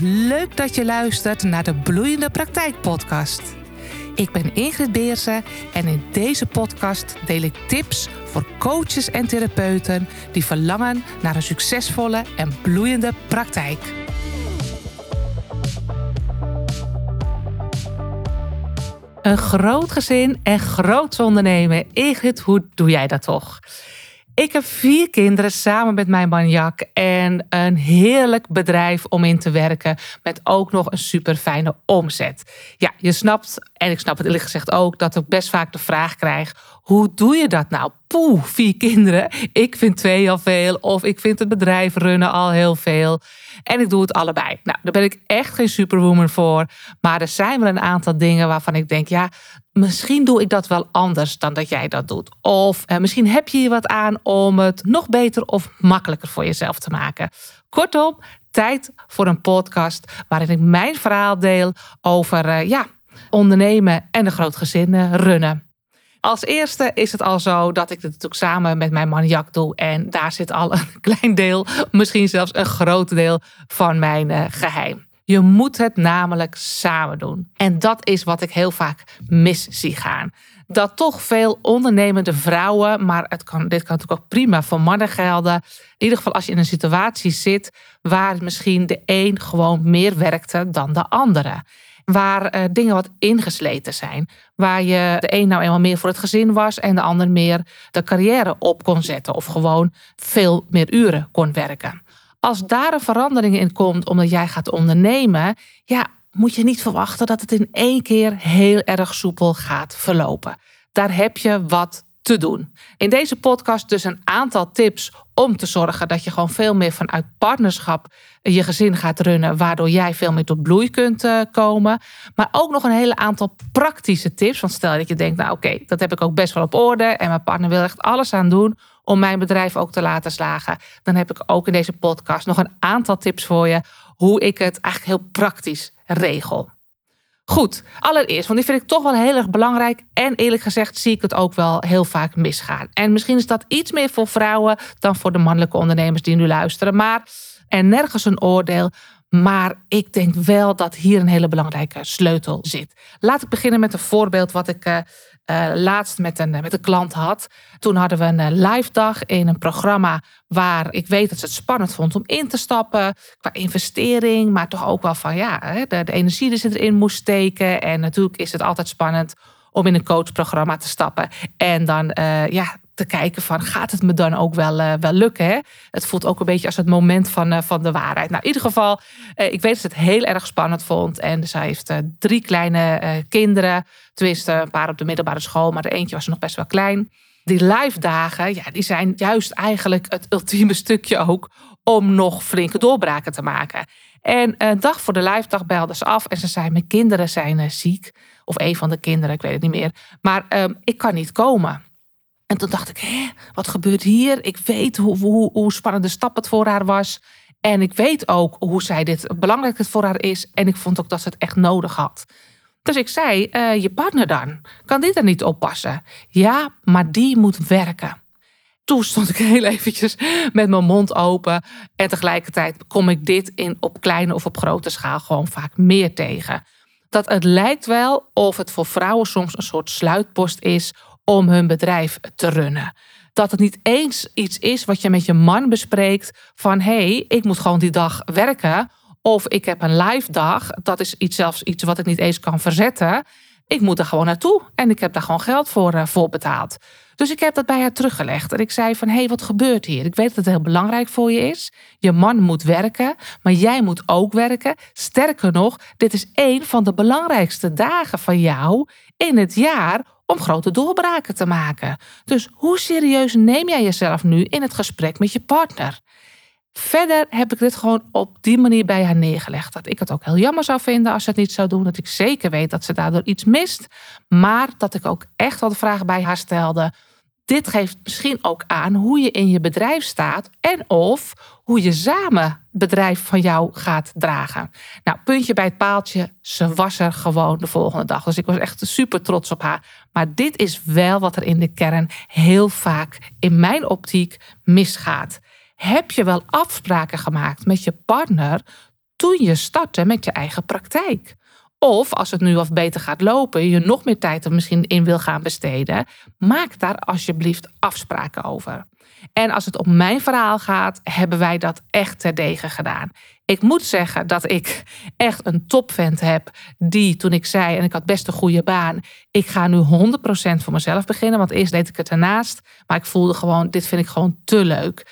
Leuk dat je luistert naar de Bloeiende Praktijk Podcast. Ik ben Ingrid Beersen en in deze podcast deel ik tips voor coaches en therapeuten die verlangen naar een succesvolle en bloeiende praktijk. Een groot gezin en groot ondernemen. Ingrid, hoe doe jij dat toch? Ik heb vier kinderen samen met mijn man Jack. En een heerlijk bedrijf om in te werken. Met ook nog een super fijne omzet. Ja, je snapt, en ik snap het eerlijk gezegd ook, dat ik best vaak de vraag krijg: hoe doe je dat nou? Poeh, vier kinderen. Ik vind twee al veel. Of ik vind het bedrijf runnen al heel veel. En ik doe het allebei. Nou, daar ben ik echt geen superwoman voor. Maar er zijn wel een aantal dingen waarvan ik denk: ja, misschien doe ik dat wel anders dan dat jij dat doet. Of eh, misschien heb je hier wat aan om het nog beter of makkelijker voor jezelf te maken. Kortom, tijd voor een podcast waarin ik mijn verhaal deel over uh, ja, ondernemen en een groot gezin runnen. Als eerste is het al zo dat ik het natuurlijk samen met mijn man doe. En daar zit al een klein deel, misschien zelfs een groot deel van mijn uh, geheim. Je moet het namelijk samen doen. En dat is wat ik heel vaak mis zie gaan. Dat toch veel ondernemende vrouwen, maar het kan, dit kan natuurlijk ook prima voor mannen gelden. In ieder geval als je in een situatie zit waar misschien de een gewoon meer werkte dan de andere waar uh, dingen wat ingesleten zijn. Waar je de een nou eenmaal meer voor het gezin was en de ander meer de carrière op kon zetten of gewoon veel meer uren kon werken. Als daar een verandering in komt omdat jij gaat ondernemen, ja, moet je niet verwachten dat het in één keer heel erg soepel gaat verlopen. Daar heb je wat te doen. In deze podcast dus een aantal tips om te zorgen dat je gewoon veel meer vanuit partnerschap je gezin gaat runnen, waardoor jij veel meer tot bloei kunt eh, komen. Maar ook nog een hele aantal praktische tips. Want stel dat je denkt, nou oké, dat heb ik ook best wel op orde en mijn partner wil echt alles aan doen om mijn bedrijf ook te laten slagen. Dan heb ik ook in deze podcast nog een aantal tips voor je hoe ik het eigenlijk heel praktisch regel. Goed, allereerst, want die vind ik toch wel heel erg belangrijk. En eerlijk gezegd zie ik het ook wel heel vaak misgaan. En misschien is dat iets meer voor vrouwen dan voor de mannelijke ondernemers die nu luisteren. Maar en nergens een oordeel. Maar ik denk wel dat hier een hele belangrijke sleutel zit. Laat ik beginnen met een voorbeeld wat ik uh, uh, laatst met een, met een klant had. Toen hadden we een uh, live dag in een programma waar ik weet dat ze het spannend vond om in te stappen. Qua investering, maar toch ook wel van ja, de, de energie die ze erin moest steken. En natuurlijk is het altijd spannend om in een coachprogramma te stappen. En dan ja, te kijken van gaat het me dan ook wel, uh, wel lukken. Hè? Het voelt ook een beetje als het moment van, uh, van de waarheid. Nou, in ieder geval, uh, ik weet dat ze het heel erg spannend vond. En zij heeft drie kleine kinderen. Tenminste, een paar op de middelbare school, maar de eentje was nog best wel klein. Die live dagen, ja, die zijn juist eigenlijk het ultieme stukje ook om nog flinke doorbraken te maken. En een dag voor de live dag belde ze af en ze zei: Mijn kinderen zijn ziek. Of een van de kinderen, ik weet het niet meer. Maar ehm, ik kan niet komen. En toen dacht ik, hé, wat gebeurt hier? Ik weet hoe, hoe, hoe spannend de stap het voor haar was. En ik weet ook hoe zij dit belangrijk het voor haar is. En ik vond ook dat ze het echt nodig had. Dus ik zei, uh, je partner dan? Kan die er niet oppassen? Ja, maar die moet werken. Toen stond ik heel eventjes met mijn mond open. En tegelijkertijd kom ik dit in, op kleine of op grote schaal gewoon vaak meer tegen. Dat het lijkt wel of het voor vrouwen soms een soort sluitpost is om hun bedrijf te runnen. Dat het niet eens iets is wat je met je man bespreekt van hé, hey, ik moet gewoon die dag werken. Of ik heb een live dag. Dat is iets, zelfs iets wat ik niet eens kan verzetten. Ik moet er gewoon naartoe en ik heb daar gewoon geld voor, uh, betaald. Dus ik heb dat bij haar teruggelegd. En ik zei van, hé, hey, wat gebeurt hier? Ik weet dat het heel belangrijk voor je is. Je man moet werken, maar jij moet ook werken. Sterker nog, dit is een van de belangrijkste dagen van jou in het jaar om grote doorbraken te maken. Dus hoe serieus neem jij jezelf nu in het gesprek met je partner? Verder heb ik dit gewoon op die manier bij haar neergelegd. Dat ik het ook heel jammer zou vinden als ze het niet zou doen. Dat ik zeker weet dat ze daardoor iets mist. Maar dat ik ook echt wel de vraag bij haar stelde. Dit geeft misschien ook aan hoe je in je bedrijf staat en of hoe je samen bedrijf van jou gaat dragen. Nou, puntje bij het paaltje, ze was er gewoon de volgende dag. Dus ik was echt super trots op haar. Maar dit is wel wat er in de kern heel vaak in mijn optiek misgaat. Heb je wel afspraken gemaakt met je partner toen je startte met je eigen praktijk. Of als het nu of beter gaat lopen, je nog meer tijd er misschien in wil gaan besteden, maak daar alsjeblieft afspraken over. En als het om mijn verhaal gaat, hebben wij dat echt terdege gedaan. Ik moet zeggen dat ik echt een topvent heb die toen ik zei, en ik had best een goede baan, ik ga nu 100% voor mezelf beginnen, want eerst deed ik het ernaast, maar ik voelde gewoon, dit vind ik gewoon te leuk.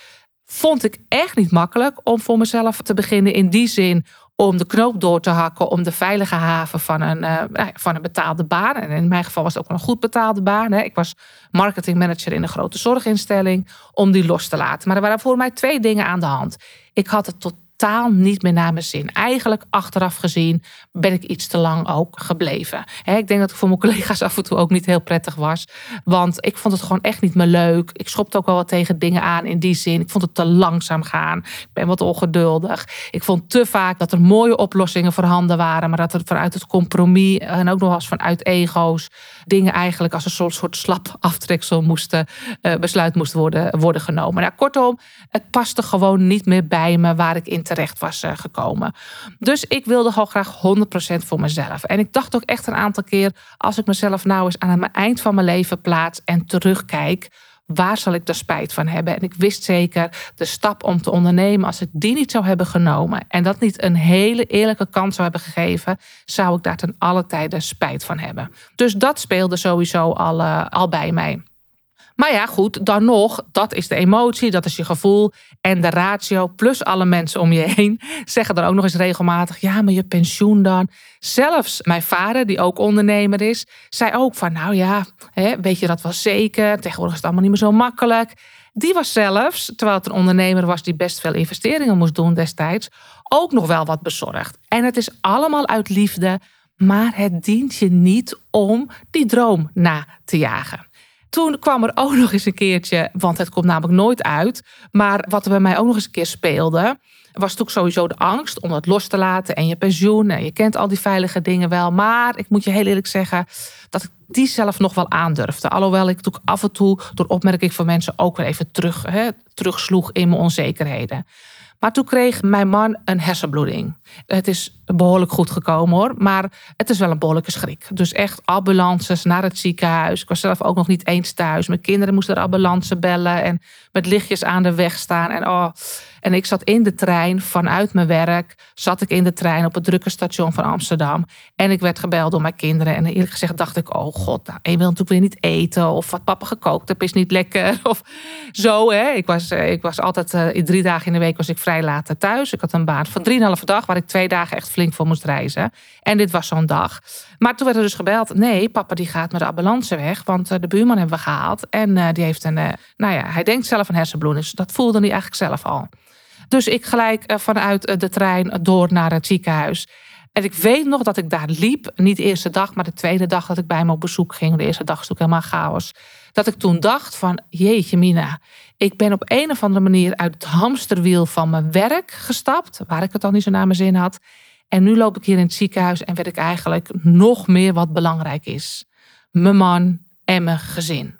Vond ik echt niet makkelijk om voor mezelf te beginnen in die zin om de knoop door te hakken om de veilige haven van een, uh, van een betaalde baan. En in mijn geval was het ook een goed betaalde baan. Hè. Ik was marketingmanager in een grote zorginstelling om die los te laten. Maar er waren voor mij twee dingen aan de hand. Ik had het tot totaal niet meer naar mijn zin. Eigenlijk achteraf gezien ben ik iets te lang ook gebleven. ik denk dat ik voor mijn collega's af en toe ook niet heel prettig was. Want ik vond het gewoon echt niet meer leuk. Ik schopte ook wel wat tegen dingen aan in die zin. Ik vond het te langzaam gaan. Ik ben wat ongeduldig. Ik vond te vaak dat er mooie oplossingen voorhanden waren. Maar dat er vanuit het compromis en ook nog eens vanuit ego's dingen eigenlijk als een soort, soort slap aftreksel moesten, uh, besluit moest worden, worden genomen. Nou, kortom, het paste gewoon niet meer bij me waar ik in terecht was eh, gekomen. Dus ik wilde gewoon graag 100% voor mezelf. En ik dacht ook echt een aantal keer, als ik mezelf nou eens aan het eind van mijn leven plaats en terugkijk, waar zal ik er spijt van hebben? En ik wist zeker, de stap om te ondernemen, als ik die niet zou hebben genomen en dat niet een hele eerlijke kans zou hebben gegeven, zou ik daar ten alle tijde spijt van hebben. Dus dat speelde sowieso al, uh, al bij mij. Maar ja, goed, dan nog, dat is de emotie, dat is je gevoel. En de ratio, plus alle mensen om je heen, zeggen dan ook nog eens regelmatig: ja, maar je pensioen dan. Zelfs mijn vader, die ook ondernemer is, zei ook van: nou ja, hè, weet je dat wel zeker? Tegenwoordig is het allemaal niet meer zo makkelijk. Die was zelfs, terwijl het een ondernemer was die best veel investeringen moest doen destijds, ook nog wel wat bezorgd. En het is allemaal uit liefde, maar het dient je niet om die droom na te jagen. Toen kwam er ook nog eens een keertje, want het komt namelijk nooit uit. Maar wat er bij mij ook nog eens een keer speelde, was toen sowieso de angst om het los te laten en je pensioen. En je kent al die veilige dingen wel. Maar ik moet je heel eerlijk zeggen dat ik die zelf nog wel aandurfde. Alhoewel ik toen af en toe door opmerking van mensen ook weer even terug, hè, terugsloeg in mijn onzekerheden. Maar toen kreeg mijn man een hersenbloeding. Het is behoorlijk goed gekomen hoor, maar het is wel een behoorlijke schrik. Dus echt ambulances naar het ziekenhuis. Ik was zelf ook nog niet eens thuis. Mijn kinderen moesten de ambulance bellen en met lichtjes aan de weg staan. En oh, en ik zat in de trein vanuit mijn werk. Zat ik in de trein op het drukke station van Amsterdam. En ik werd gebeld door mijn kinderen. En eerlijk gezegd dacht ik, oh god, nou, je wil natuurlijk weer niet eten. Of wat papa gekookt heb is niet lekker. Of zo, hè. Ik was, eh, ik was altijd, uh, drie dagen in de week was ik vrij laat thuis. Ik had een baan van drieënhalve dag, waar ik twee dagen echt flink voor moest reizen. En dit was zo'n dag. Maar toen werd er dus gebeld, nee, papa die gaat met de ambulance weg. Want eh, de buurman hebben we gehaald. En die heeft een, nou ja, hij denkt zelf een hersenbloeding. Dus dat voelde hij eigenlijk zelf al. Dus ik gelijk eh, vanuit eh, de trein door naar het ziekenhuis. En ik weet nog dat ik daar liep. Niet de eerste dag, maar de tweede dag dat ik bij hem op bezoek ging. De eerste dag was natuurlijk helemaal chaos. Dat ik toen dacht van, jeetje Mina. Ik ben op een of andere manier uit het hamsterwiel van mijn werk gestapt. Waar ik het al niet zo naar mijn zin had. En nu loop ik hier in het ziekenhuis en weet ik eigenlijk nog meer wat belangrijk is. Mijn man en mijn gezin.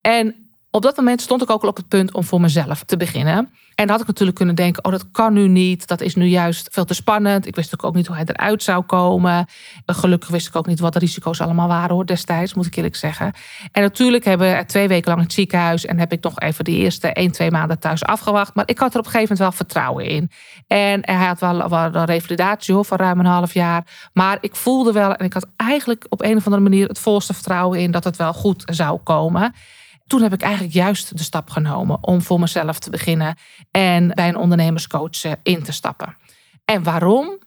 En op dat moment stond ik ook al op het punt om voor mezelf te beginnen. En dan had ik natuurlijk kunnen denken: oh, dat kan nu niet. Dat is nu juist veel te spannend. Ik wist ook niet hoe hij eruit zou komen. Gelukkig wist ik ook niet wat de risico's allemaal waren hoor, destijds, moet ik eerlijk zeggen. En natuurlijk hebben we twee weken lang het ziekenhuis. En heb ik nog even de eerste één, twee maanden thuis afgewacht. Maar ik had er op een gegeven moment wel vertrouwen in. En hij had wel, wel een revalidatie hoor, van ruim een half jaar. Maar ik voelde wel, en ik had eigenlijk op een of andere manier het volste vertrouwen in dat het wel goed zou komen toen heb ik eigenlijk juist de stap genomen om voor mezelf te beginnen en bij een ondernemerscoach eh, in te stappen. En waarom?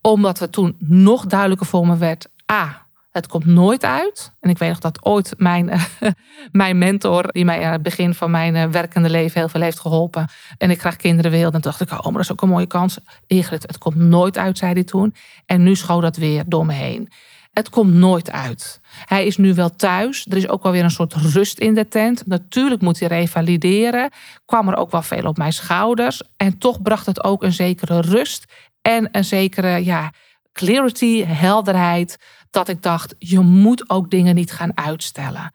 Omdat het toen nog duidelijker voor me werd: A, het komt nooit uit. En ik weet nog dat ooit mijn, mijn mentor, die mij aan het begin van mijn eh, werkende leven heel veel heeft geholpen. En ik graag kinderen wilde. En dacht ik, oh, maar dat is ook een mooie kans. Ingrid, het komt nooit uit, zei hij toen. En nu schoot dat weer door me heen. Het komt nooit uit. Hij is nu wel thuis. Er is ook wel weer een soort rust in de tent. Natuurlijk moet hij revalideren. Kwam er ook wel veel op mijn schouders. En toch bracht het ook een zekere rust en een zekere ja, clarity, helderheid. Dat ik dacht, je moet ook dingen niet gaan uitstellen.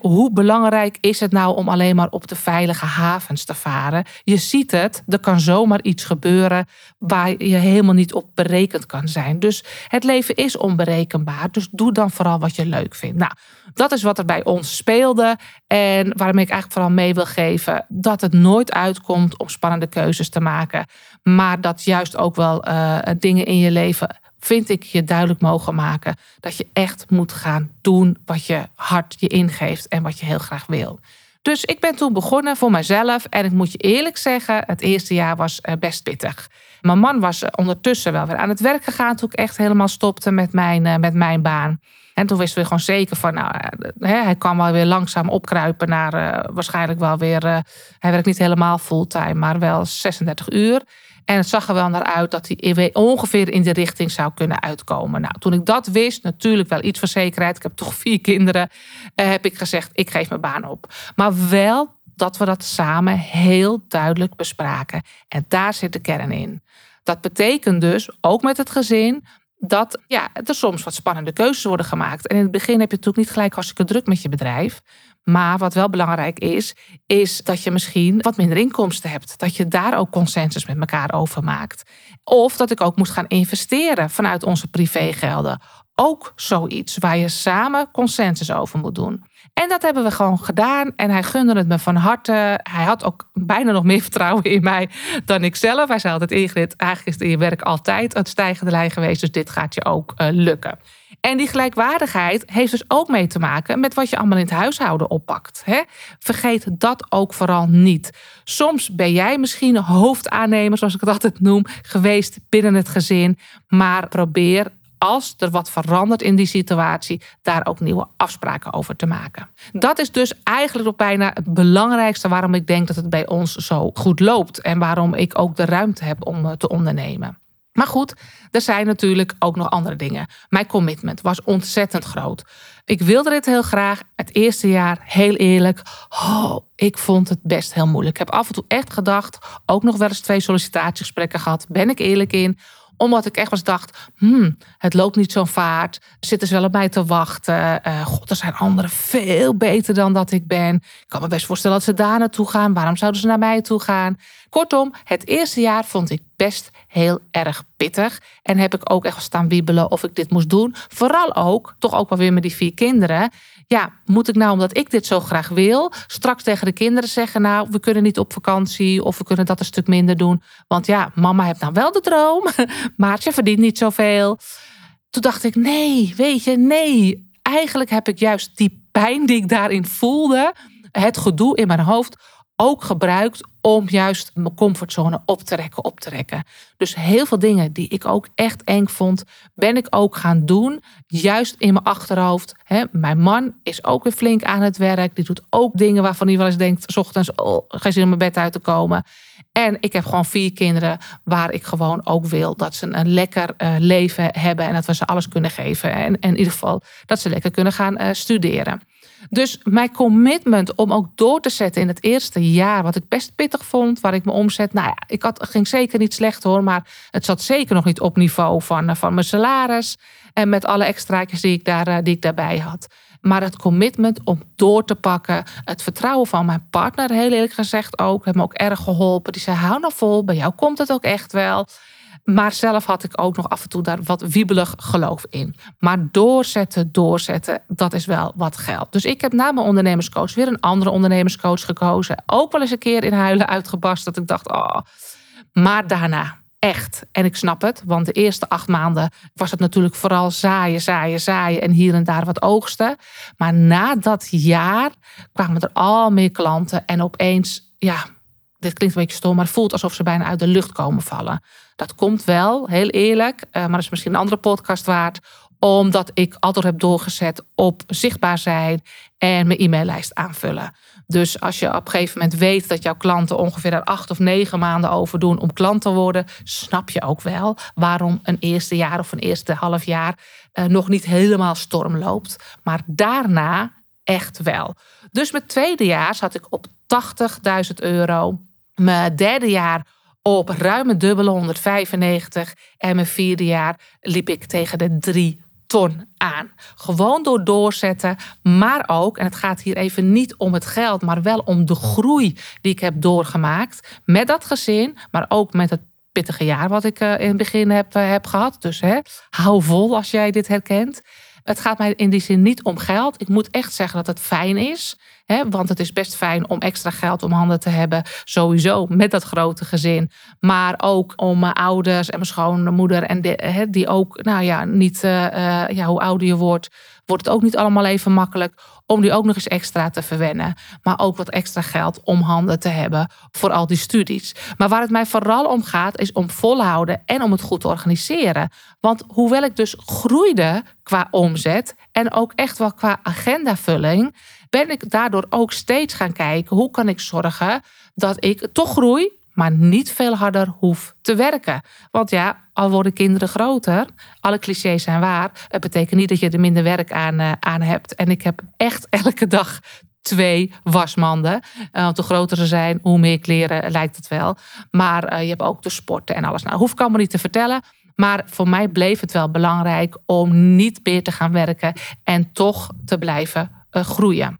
Hoe belangrijk is het nou om alleen maar op de veilige havens te varen? Je ziet het, er kan zomaar iets gebeuren waar je helemaal niet op berekend kan zijn. Dus het leven is onberekenbaar. Dus doe dan vooral wat je leuk vindt. Nou, dat is wat er bij ons speelde. En waarom ik eigenlijk vooral mee wil geven dat het nooit uitkomt om spannende keuzes te maken. Maar dat juist ook wel uh, dingen in je leven vind ik je duidelijk mogen maken dat je echt moet gaan doen wat je hart je ingeeft en wat je heel graag wil. Dus ik ben toen begonnen voor mezelf en ik moet je eerlijk zeggen, het eerste jaar was eh, best pittig. Mijn man was eh, ondertussen wel weer aan het werk gegaan toen ik echt helemaal stopte met mijn, eh, met mijn baan. En toen wisten we gewoon zeker van, nou, hij kan wel weer langzaam opkruipen naar waarschijnlijk wel weer, hij werkt niet helemaal fulltime, maar wel 36 uur. En het zag er wel naar uit dat hij ongeveer in de richting zou kunnen uitkomen. Nou, toen ik dat wist, natuurlijk wel iets van zekerheid. Ik heb toch vier kinderen. Eh, heb ik gezegd, ik geef mijn baan op. Maar wel dat we dat samen heel duidelijk bespraken. En daar zit de kern in. Dat betekent dus, ook met het gezin, dat ja, er soms wat spannende keuzes worden gemaakt. En in het begin heb je natuurlijk niet gelijk hartstikke druk met je bedrijf. Maar wat wel belangrijk is, is dat je misschien wat minder inkomsten hebt. Dat je daar ook consensus met elkaar over maakt. Of dat ik ook moest gaan investeren vanuit onze privégelden. Ook zoiets waar je samen consensus over moet doen. En dat hebben we gewoon gedaan. En hij gunde het me van harte. Hij had ook bijna nog meer vertrouwen in mij dan ik zelf. Hij zei altijd, Ingrid, eigenlijk is je werk altijd het stijgende lijn geweest. Dus dit gaat je ook uh, lukken. En die gelijkwaardigheid heeft dus ook mee te maken met wat je allemaal in het huishouden oppakt. Hè? Vergeet dat ook vooral niet. Soms ben jij misschien hoofdaannemer, zoals ik het altijd noem, geweest binnen het gezin. Maar probeer als er wat verandert in die situatie, daar ook nieuwe afspraken over te maken. Dat is dus eigenlijk nog bijna het belangrijkste waarom ik denk dat het bij ons zo goed loopt en waarom ik ook de ruimte heb om eh, te ondernemen. Maar goed, er zijn natuurlijk ook nog andere dingen. Mijn commitment was ontzettend groot. Ik wilde dit heel graag. Het eerste jaar, heel eerlijk, oh, ik vond het best heel moeilijk. Ik heb af en toe echt gedacht, ook nog wel eens twee sollicitatiegesprekken gehad. Ben ik eerlijk in? Omdat ik echt was dacht, hmm, het loopt niet zo vaart. Zitten ze wel op mij te wachten? Uh, God, er zijn anderen veel beter dan dat ik ben. Ik kan me best voorstellen dat ze daar naartoe gaan. Waarom zouden ze naar mij toe gaan? Kortom, het eerste jaar vond ik best heel erg pittig. En heb ik ook echt staan wiebelen of ik dit moest doen. Vooral ook, toch ook wel weer met die vier kinderen. Ja, moet ik nou, omdat ik dit zo graag wil, straks tegen de kinderen zeggen: Nou, we kunnen niet op vakantie of we kunnen dat een stuk minder doen. Want ja, mama heeft nou wel de droom, maar ze verdient niet zoveel. Toen dacht ik: Nee, weet je, nee. Eigenlijk heb ik juist die pijn die ik daarin voelde, het gedoe in mijn hoofd, ook gebruikt om juist mijn comfortzone op te rekken, op te rekken. Dus heel veel dingen die ik ook echt eng vond, ben ik ook gaan doen. Juist in mijn achterhoofd. Hè, mijn man is ook weer flink aan het werk. Die doet ook dingen waarvan hij wel eens denkt, s ochtends, oh, in mijn bed uit te komen. En ik heb gewoon vier kinderen waar ik gewoon ook wil dat ze een lekker uh, leven hebben en dat we ze alles kunnen geven. En, in ieder geval dat ze lekker kunnen gaan uh, studeren. Dus mijn commitment om ook door te zetten in het eerste jaar, wat ik best pittig vond, waar ik me omzet. Nou ja, ik had, ging zeker niet slecht hoor, maar het zat zeker nog niet op niveau van, eh, van mijn salaris. En met alle extraatjes die ik, daar, die ik daarbij had. Maar het commitment om door te pakken. Het vertrouwen van mijn partner, heel eerlijk gezegd ook. Heeft me ook erg geholpen. Die zei, hou nou vol, bij jou komt het ook echt wel. Maar zelf had ik ook nog af en toe daar wat wiebelig geloof in. Maar doorzetten, doorzetten, dat is wel wat geld. Dus ik heb na mijn ondernemerscoach weer een andere ondernemerscoach gekozen. Ook wel eens een keer in huilen uitgebast dat ik dacht, oh. Maar daarna, echt. En ik snap het, want de eerste acht maanden was het natuurlijk vooral zaaien, zaaien, zaaien en hier en daar wat oogsten. Maar na dat jaar kwamen er al meer klanten en opeens, ja, dit klinkt een beetje stom, maar voelt alsof ze bijna uit de lucht komen vallen. Dat komt wel, heel eerlijk, eh, maar is misschien een andere podcast waard omdat ik altijd heb doorgezet op zichtbaar zijn en mijn e-maillijst aanvullen. Dus als je op een gegeven moment weet dat jouw klanten ongeveer er acht of negen maanden over doen om klant te worden, snap je ook wel waarom een eerste jaar of een eerste half jaar eh, nog niet helemaal storm loopt. Maar daarna echt wel. Dus mijn tweede jaar zat ik op 80.000 euro. Mijn derde jaar op ruim dubbele 195. En mijn vierde jaar liep ik tegen de 3 ton aan. Gewoon door doorzetten, maar ook, en het gaat hier even niet om het geld, maar wel om de groei die ik heb doorgemaakt met dat gezin, maar ook met het pittige jaar wat ik eh, in het begin heb, eh, heb gehad. Dus hè, hou vol als jij dit herkent. Het gaat mij in die zin niet om geld. Ik moet echt zeggen dat het fijn is. Hè, want het is best fijn om extra geld om handen te hebben. Sowieso met dat grote gezin. Maar ook om mijn ouders en mijn schoonmoeder. En hè, die ook, nou ja, niet uh, ja, hoe ouder je wordt, wordt het ook niet allemaal even makkelijk. Om die ook nog eens extra te verwennen. Maar ook wat extra geld om handen te hebben voor al die studies. Maar waar het mij vooral om gaat, is om volhouden en om het goed te organiseren. Want hoewel ik dus groeide qua omzet en ook echt wel qua agendavulling ben ik daardoor ook steeds gaan kijken hoe kan ik zorgen dat ik toch groei, maar niet veel harder hoef te werken. Want ja, al worden kinderen groter, alle clichés zijn waar. Het betekent niet dat je er minder werk aan, uh, aan hebt. En ik heb echt elke dag twee wasmanden. Uh, want hoe groter ze zijn, hoe meer kleren lijkt het wel. Maar uh, je hebt ook de sporten en alles. Nou, hoef ik allemaal niet te vertellen. Maar voor mij bleef het wel belangrijk om niet meer te gaan werken en toch te blijven groeien.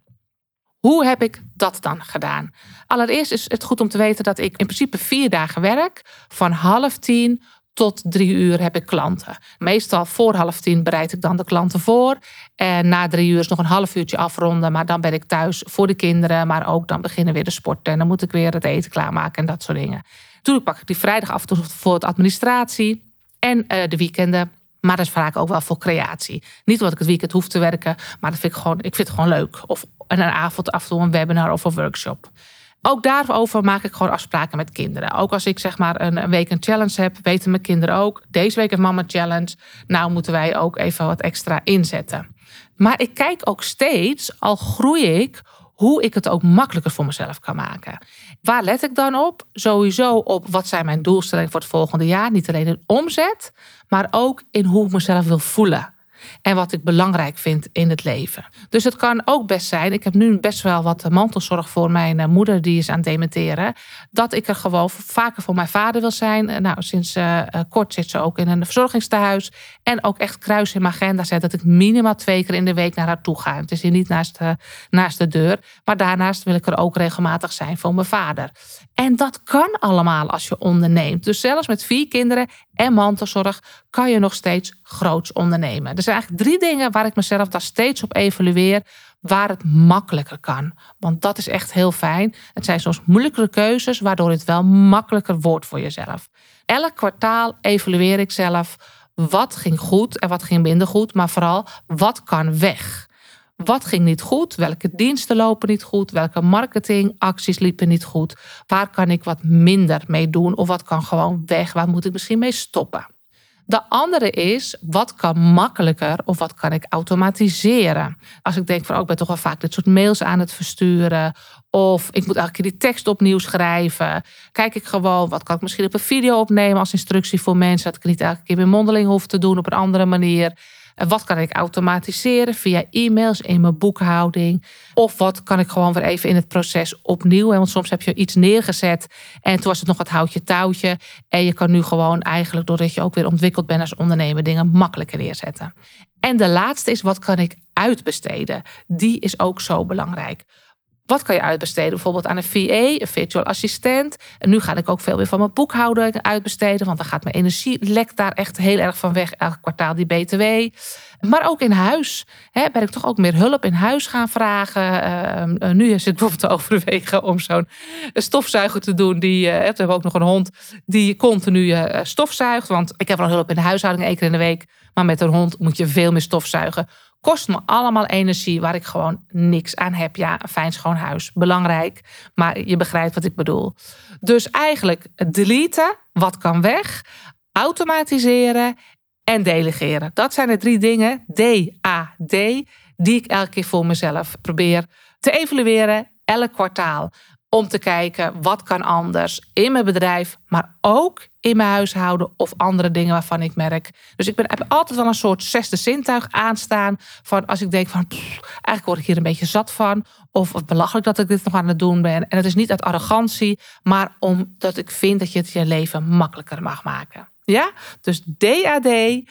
Hoe heb ik dat dan gedaan? Allereerst is het goed om te weten dat ik in principe vier dagen werk. Van half tien tot drie uur heb ik klanten. Meestal voor half tien bereid ik dan de klanten voor. En na drie uur is nog een half uurtje afronden. Maar dan ben ik thuis voor de kinderen. Maar ook dan beginnen weer de sporten. En dan moet ik weer het eten klaarmaken en dat soort dingen. Toen pak ik die vrijdag af voor het administratie. En uh, de weekenden maar dat is vaak ook wel voor creatie. Niet omdat ik het weekend hoef te werken, maar dat vind ik gewoon, ik vind het gewoon leuk. Of een avond af en toe een webinar of een workshop. Ook daarover maak ik gewoon afspraken met kinderen. Ook als ik zeg maar een, week een challenge heb, weten mijn kinderen ook. Deze week een mama challenge. Nou moeten wij ook even wat extra inzetten. Maar ik kijk ook steeds, al groei ik, hoe ik het ook makkelijker voor mezelf kan maken. Waar let ik dan op? Sowieso op wat zijn mijn doelstellingen voor het volgende jaar. Niet alleen in omzet, maar ook in hoe ik mezelf wil voelen en wat ik belangrijk vind in het leven. Dus het kan ook best zijn, ik heb nu best wel wat mantelzorg voor mijn eh, moeder, die is aan het dementeren, dat ik er gewoon vaker voor mijn vader wil zijn. Eh, nou, sinds uh, kort zit ze ook in een verzorgingstehuis. En ook echt kruis in mijn agenda zet dat ik minimaal twee keer in de week naar haar toe ga. Het is hier niet naast naast de deur. Maar daarnaast wil ik er ook regelmatig zijn voor mijn vader. En dat kan allemaal als je onderneemt. Dus zelfs met vier kinderen en mantelzorg kan je nog steeds groots ondernemen. Er zijn eigenlijk drie dingen waar ik mezelf daar steeds op evalueer. Waar het makkelijker kan. Want dat is echt heel fijn. Het zijn soms moeilijkere keuzes, waardoor het wel makkelijker wordt voor jezelf. Elk kwartaal evalueer ik zelf wat ging goed en wat ging minder goed. Maar vooral wat kan weg. Wat ging niet goed? Welke diensten lopen niet goed? Welke marketingacties liepen niet goed? Waar kan ik wat minder mee doen? Of wat kan gewoon weg? Waar moet ik misschien mee stoppen? De andere is, wat kan makkelijker of wat kan ik automatiseren? Als ik denk van, oh, ik ben toch wel vaak dit soort mails aan het versturen. Of ik moet elke keer die tekst opnieuw schrijven. Kijk ik gewoon, wat kan ik misschien op een video opnemen als instructie voor mensen. Dat ik niet elke keer weer mondeling hoef te doen op een andere manier. Wat kan ik automatiseren via e-mails in mijn boekhouding? Of wat kan ik gewoon weer even in het proces opnieuw? Want soms heb je iets neergezet en toen was het nog wat houtje touwtje. En je kan nu gewoon eigenlijk, doordat je ook weer ontwikkeld bent als ondernemer, dingen makkelijker neerzetten. En de laatste is, wat kan ik uitbesteden? Die is ook zo belangrijk. Wat kan je uitbesteden? Bijvoorbeeld aan een VA, een virtual assistent. En nu ga ik ook veel meer van mijn boekhouding uitbesteden. Want dan gaat mijn energie lek daar echt heel erg van weg. Elk kwartaal die BTW. Maar ook in huis. Hè, ben ik toch ook meer hulp in huis gaan vragen. Ehm, uh, nu is het bijvoorbeeld te overwegen om zo'n stofzuiger te doen. Die, uh, we hebben ook nog een hond die continu uh, stofzuigt. Want ik heb wel hulp in de huishouding één keer in de week. Maar met een hond moet je veel meer stofzuigen. Kost me allemaal energie waar ik gewoon niks aan heb. Ja, een fijn schoon huis, belangrijk. Maar je begrijpt wat ik bedoel. Dus eigenlijk deleten, wat kan weg, automatiseren en delegeren. Dat zijn de drie dingen, D-A-D, die ik elke keer voor mezelf probeer te evalueren, elk kwartaal om te kijken wat kan anders in mijn bedrijf, maar ook in mijn huishouden of andere dingen waarvan ik merk. Dus ik ben, heb altijd wel een soort zesde zintuig aanstaan van als ik denk van eigenlijk word ik hier een beetje zat van of belachelijk dat ik dit nog aan het doen ben. En het is niet uit arrogantie, maar omdat ik vind dat je het je leven makkelijker mag maken. Ja, dus DAD,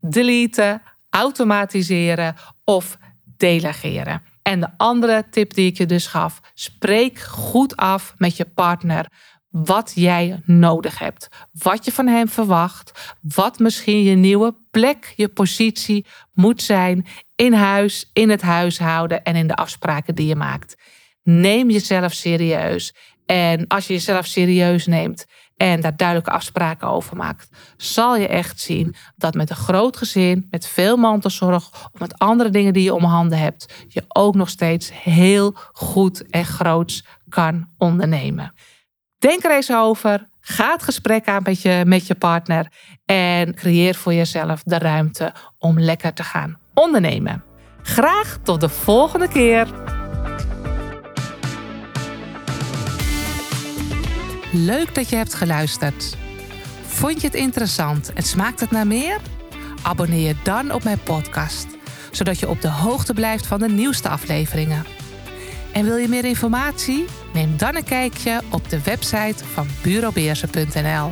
deleten, automatiseren of delegeren. En de andere tip die ik je dus gaf, spreek goed af met je partner wat jij nodig hebt, wat je van hem verwacht, wat misschien je nieuwe plek, je positie moet zijn in huis, in het huishouden en in de afspraken die je maakt. Neem jezelf serieus. En als je jezelf serieus neemt en daar duidelijke afspraken over maakt, zal je echt zien dat met een groot gezin, met veel mantelzorg of met andere dingen die je om handen hebt, je ook nog steeds heel goed en groots kan ondernemen. Denk er eens over. Ga het gesprek aan met je, met je partner en creëer voor jezelf de ruimte om lekker te gaan ondernemen. Graag tot de volgende keer. Leuk dat je hebt geluisterd. Vond je het interessant en smaakt het naar meer? Abonneer je dan op mijn podcast, zodat je op de hoogte blijft van de nieuwste afleveringen. En wil je meer informatie? Neem dan een kijkje op de website van bureaubeersen.nl.